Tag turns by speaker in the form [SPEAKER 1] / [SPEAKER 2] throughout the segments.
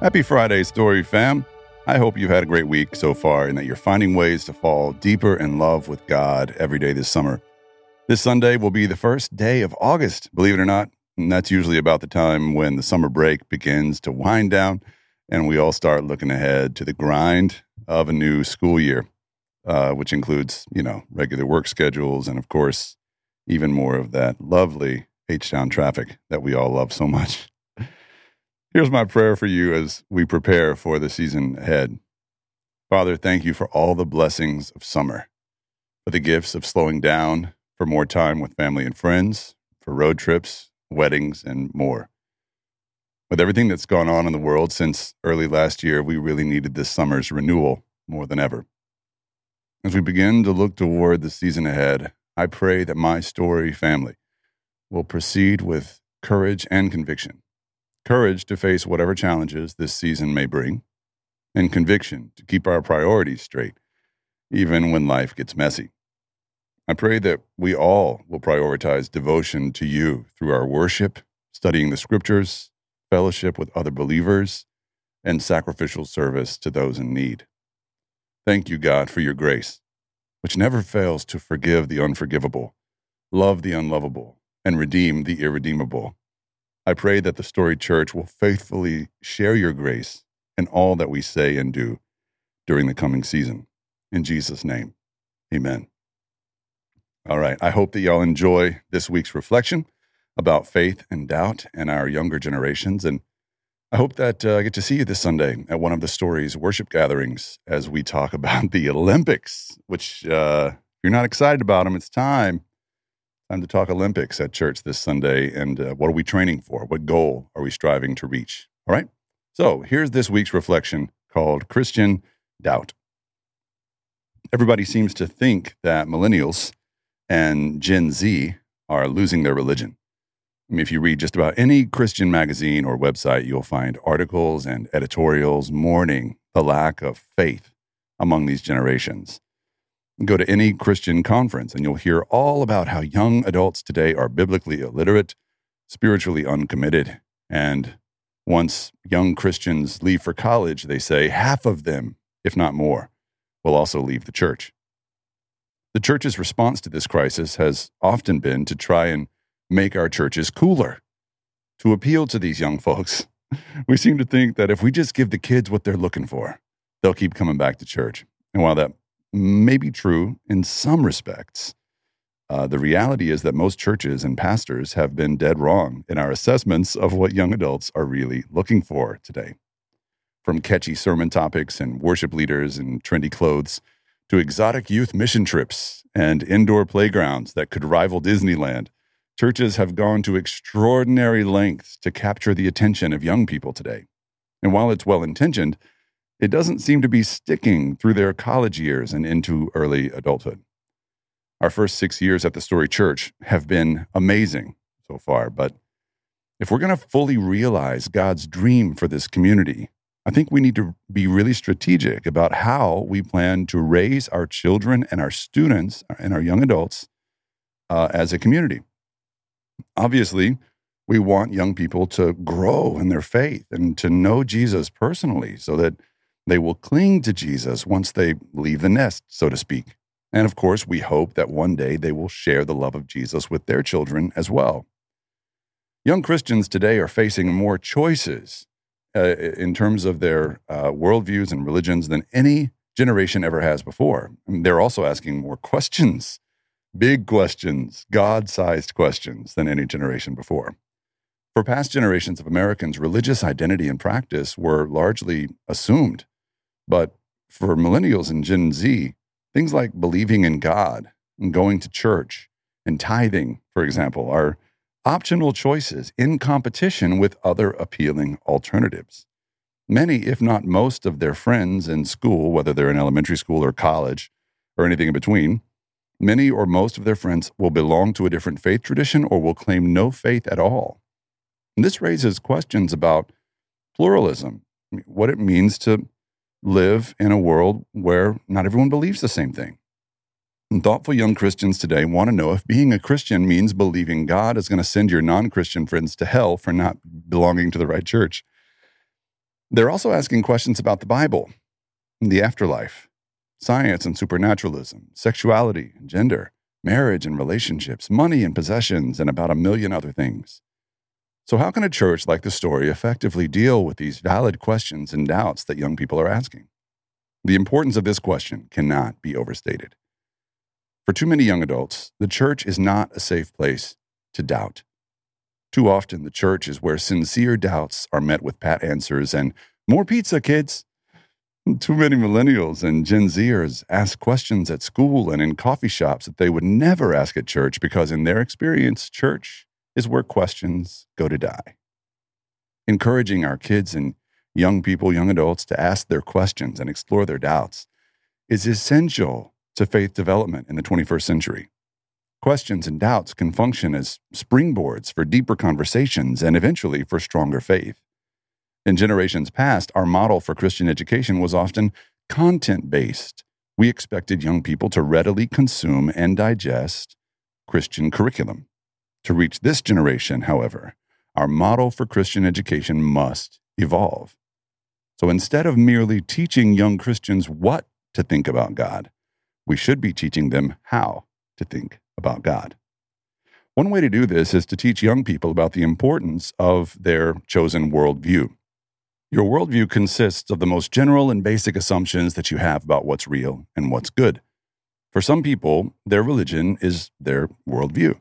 [SPEAKER 1] Happy Friday, Story fam. I hope you've had a great week so far and that you're finding ways to fall deeper in love with God every day this summer. This Sunday will be the first day of August, believe it or not. And that's usually about the time when the summer break begins to wind down and we all start looking ahead to the grind of a new school year, uh, which includes, you know, regular work schedules and, of course, even more of that lovely H Town traffic that we all love so much. Here's my prayer for you as we prepare for the season ahead. Father, thank you for all the blessings of summer, for the gifts of slowing down, for more time with family and friends, for road trips, weddings, and more. With everything that's gone on in the world since early last year, we really needed this summer's renewal more than ever. As we begin to look toward the season ahead, I pray that my story family will proceed with courage and conviction courage to face whatever challenges this season may bring, and conviction to keep our priorities straight, even when life gets messy. I pray that we all will prioritize devotion to you through our worship, studying the scriptures, fellowship with other believers, and sacrificial service to those in need. Thank you, God, for your grace, which never fails to forgive the unforgivable, love the unlovable, and redeem the irredeemable. I pray that the Story Church will faithfully share your grace in all that we say and do during the coming season. In Jesus' name, amen. All right. I hope that y'all enjoy this week's reflection about faith and doubt and our younger generations. And I hope that uh, I get to see you this Sunday at one of the story's worship gatherings as we talk about the Olympics, which, uh, if you're not excited about them, it's time Time to talk Olympics at church this Sunday and uh, what are we training for? What goal are we striving to reach? All right. So here's this week's reflection called Christian Doubt. Everybody seems to think that millennials and Gen Z are losing their religion. I mean, if you read just about any Christian magazine or website, you'll find articles and editorials mourning the lack of faith among these generations. Go to any Christian conference and you'll hear all about how young adults today are biblically illiterate, spiritually uncommitted. And once young Christians leave for college, they say half of them, if not more, will also leave the church. The church's response to this crisis has often been to try and make our churches cooler. To appeal to these young folks, we seem to think that if we just give the kids what they're looking for, they'll keep coming back to church. And while that may be true in some respects. Uh, the reality is that most churches and pastors have been dead wrong in our assessments of what young adults are really looking for today. From catchy sermon topics and worship leaders and trendy clothes to exotic youth mission trips and indoor playgrounds that could rival Disneyland, churches have gone to extraordinary lengths to capture the attention of young people today. And while it's well intentioned, it doesn't seem to be sticking through their college years and into early adulthood. Our first six years at the Story Church have been amazing so far, but if we're going to fully realize God's dream for this community, I think we need to be really strategic about how we plan to raise our children and our students and our young adults uh, as a community. Obviously, we want young people to grow in their faith and to know Jesus personally so that they will cling to Jesus once they leave the nest, so to speak. And of course, we hope that one day they will share the love of Jesus with their children as well. Young Christians today are facing more choices uh, in terms of their uh, worldviews and religions than any generation ever has before. they're also asking more questions, big questions, God sized questions than any generation before. For past generations of Americans, religious identity and practice were largely assumed but for millennials and Gen Z, things like believing in God and going to church and tithing, for example, are optional choices in competition with other appealing alternatives. Many, if not most, of their friends in school, whether they're in elementary school or college or anything in between, many or most of their friends will belong to a different faith tradition or will claim no faith at all. And this raises questions about pluralism, what it means to live in a world where not everyone believes the same thing. And thoughtful young Christians today want to know if being a Christian means believing God is going to send your non Christian friends to hell for not belonging to the right church. They're also asking questions about the Bible, the afterlife, science and supernaturalism, sexuality and gender, marriage and relationships, money and possessions, and about a million other things. So, how can a church like the story effectively deal with these valid questions and doubts that young people are asking? The importance of this question cannot be overstated. For too many young adults, the church is not a safe place to doubt. Too often, the church is where sincere doubts are met with pat answers and more pizza, kids. Too many millennials and Gen Zers ask questions at school and in coffee shops that they would never ask at church because, in their experience, church is where questions go to die. Encouraging our kids and young people, young adults, to ask their questions and explore their doubts is essential to faith development in the 21st century. Questions and doubts can function as springboards for deeper conversations and eventually for stronger faith. In generations past, our model for Christian education was often content based. We expected young people to readily consume and digest Christian curriculum. To reach this generation, however, our model for Christian education must evolve. So instead of merely teaching young Christians what to think about God, we should be teaching them how to think about God. One way to do this is to teach young people about the importance of their chosen worldview. Your worldview consists of the most general and basic assumptions that you have about what's real and what's good. For some people, their religion is their worldview.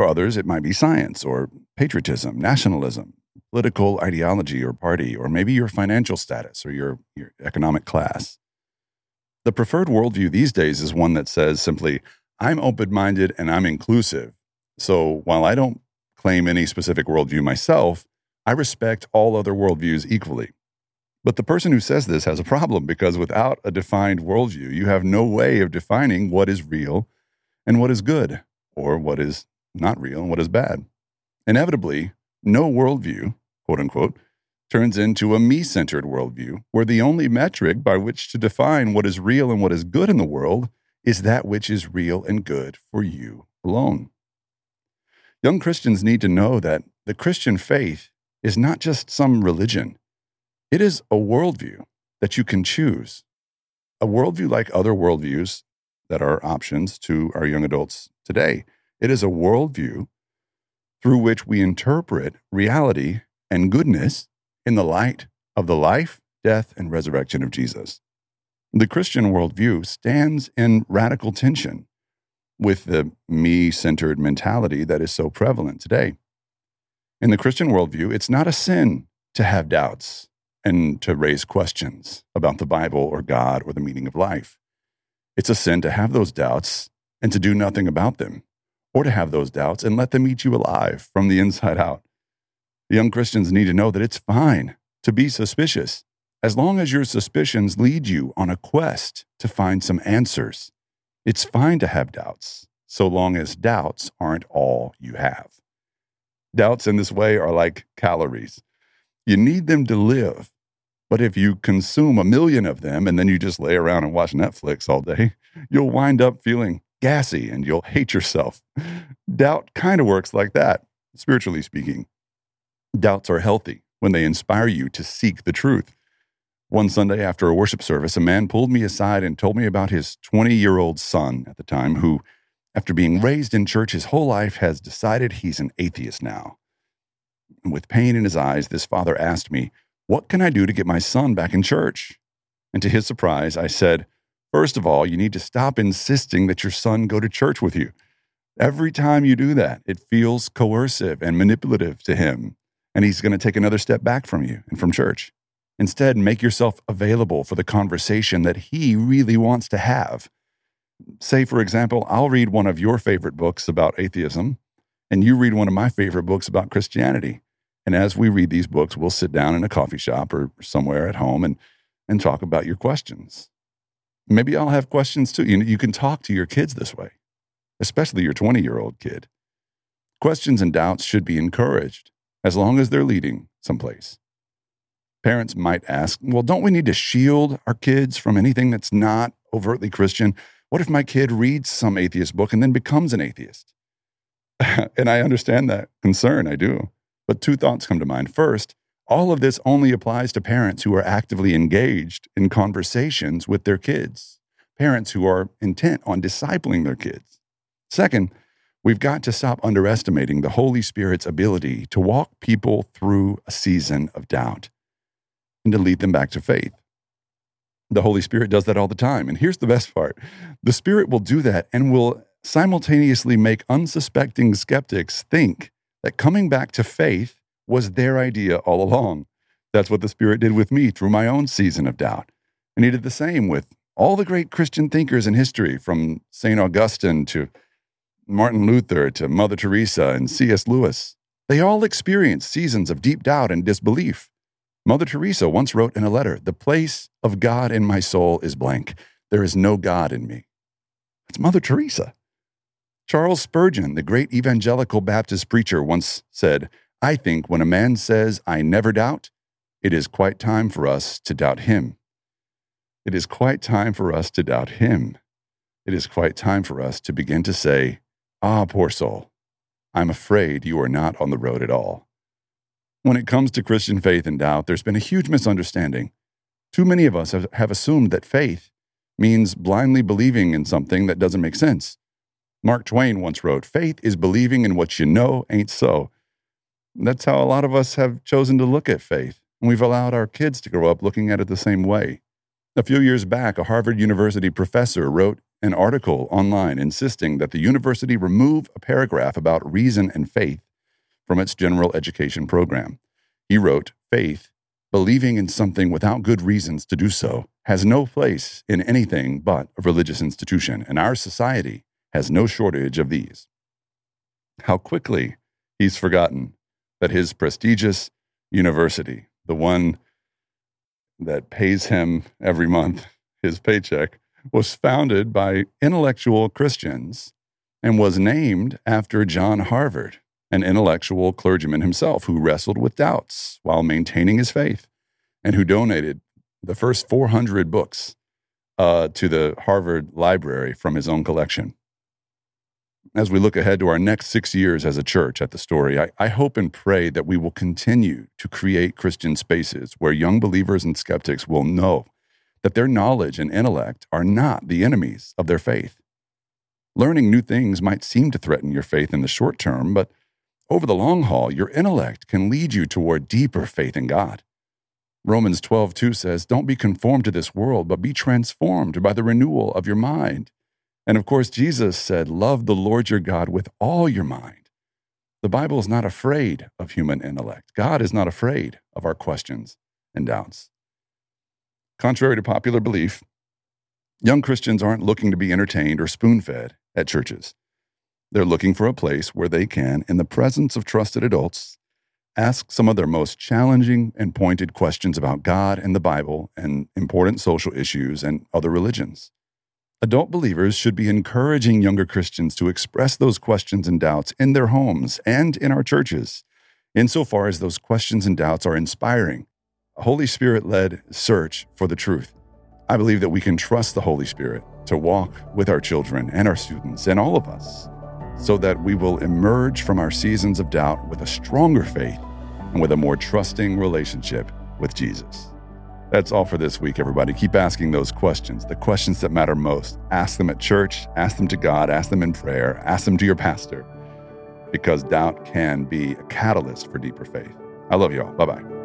[SPEAKER 1] For others, it might be science or patriotism, nationalism, political ideology or party, or maybe your financial status or your, your economic class. The preferred worldview these days is one that says simply, I'm open minded and I'm inclusive. So while I don't claim any specific worldview myself, I respect all other worldviews equally. But the person who says this has a problem because without a defined worldview, you have no way of defining what is real and what is good, or what is not real and what is bad. Inevitably, no worldview, quote unquote, turns into a me centered worldview where the only metric by which to define what is real and what is good in the world is that which is real and good for you alone. Young Christians need to know that the Christian faith is not just some religion, it is a worldview that you can choose. A worldview like other worldviews that are options to our young adults today. It is a worldview through which we interpret reality and goodness in the light of the life, death, and resurrection of Jesus. The Christian worldview stands in radical tension with the me centered mentality that is so prevalent today. In the Christian worldview, it's not a sin to have doubts and to raise questions about the Bible or God or the meaning of life. It's a sin to have those doubts and to do nothing about them or to have those doubts and let them eat you alive from the inside out. The young Christians need to know that it's fine to be suspicious as long as your suspicions lead you on a quest to find some answers. It's fine to have doubts so long as doubts aren't all you have. Doubts in this way are like calories. You need them to live. But if you consume a million of them and then you just lay around and watch Netflix all day, you'll wind up feeling gassy and you'll hate yourself. Doubt kind of works like that, spiritually speaking. Doubts are healthy when they inspire you to seek the truth. One Sunday after a worship service, a man pulled me aside and told me about his 20 year old son at the time, who, after being raised in church his whole life, has decided he's an atheist now. And with pain in his eyes, this father asked me, What can I do to get my son back in church? And to his surprise, I said, First of all, you need to stop insisting that your son go to church with you. Every time you do that, it feels coercive and manipulative to him, and he's going to take another step back from you and from church. Instead, make yourself available for the conversation that he really wants to have. Say, for example, I'll read one of your favorite books about atheism, and you read one of my favorite books about Christianity. And as we read these books, we'll sit down in a coffee shop or somewhere at home and, and talk about your questions. Maybe I'll have questions too. You, know, you can talk to your kids this way, especially your 20 year old kid. Questions and doubts should be encouraged as long as they're leading someplace. Parents might ask, well, don't we need to shield our kids from anything that's not overtly Christian? What if my kid reads some atheist book and then becomes an atheist? and I understand that concern, I do. But two thoughts come to mind. First, All of this only applies to parents who are actively engaged in conversations with their kids, parents who are intent on discipling their kids. Second, we've got to stop underestimating the Holy Spirit's ability to walk people through a season of doubt and to lead them back to faith. The Holy Spirit does that all the time. And here's the best part the Spirit will do that and will simultaneously make unsuspecting skeptics think that coming back to faith was their idea all along. That's what the Spirit did with me through my own season of doubt. And He did the same with all the great Christian thinkers in history, from St. Augustine to Martin Luther to Mother Teresa and C.S. Lewis. They all experienced seasons of deep doubt and disbelief. Mother Teresa once wrote in a letter The place of God in my soul is blank. There is no God in me. That's Mother Teresa. Charles Spurgeon, the great evangelical Baptist preacher, once said, I think when a man says, I never doubt, it is quite time for us to doubt him. It is quite time for us to doubt him. It is quite time for us to begin to say, Ah, poor soul, I'm afraid you are not on the road at all. When it comes to Christian faith and doubt, there's been a huge misunderstanding. Too many of us have, assumed that faith means blindly believing in something that doesn't make sense. Mark Twain once wrote, Faith is believing in what you know ain't so. That's how a lot of us have chosen to look at faith, and we've allowed our kids to grow up looking at it the same way. A few years back, a Harvard University professor wrote an article online insisting that the university remove a paragraph about reason and faith from its general education program. He wrote, Faith, believing in something without good reasons to do so, has no place in anything but a religious institution, and our society has no shortage of these. How quickly he's forgotten that his prestigious university, the one that pays him every month his paycheck, was founded by intellectual Christians and was named after John Harvard, an intellectual clergyman himself who wrestled with doubts while maintaining his faith and who donated the first 400 books uh, to the Harvard Library from his own collection as we look ahead to our next six years as a church at the story, I, I, hope and pray that we will continue to create Christian spaces where young believers and skeptics will know that their knowledge and intellect are not the enemies of their faith. Learning new things might seem to threaten your faith in the short term, but over the long haul, your intellect can lead you toward deeper faith in God. Romans 12, 2 says, Don't be conformed to this world, but be transformed by the renewal of your mind and of course, Jesus said, Love the Lord your God with all your mind. The Bible is not afraid of human intellect. God is not afraid of our questions and doubts. Contrary to popular belief, young Christians aren't looking to be entertained or spoon fed at churches. They're looking for a place where they can, in the presence of trusted adults, ask some of their most challenging and pointed questions about God and the Bible and important social issues and other religions. Adult believers should be encouraging younger Christians to express those questions and doubts in their homes and in our churches, insofar as those questions and doubts are inspiring, a Holy Spirit led search for the truth. I believe that we can trust the Holy Spirit to walk with our children and our students and all of us so that we will emerge from our seasons of doubt with a stronger faith and with a more trusting relationship with Jesus. That's all for this week, everybody. Keep asking those questions, the questions that matter most. Ask them at church, ask them to God, ask them in prayer, ask them to your pastor, because doubt can be a catalyst for deeper faith. I love you all. Bye bye.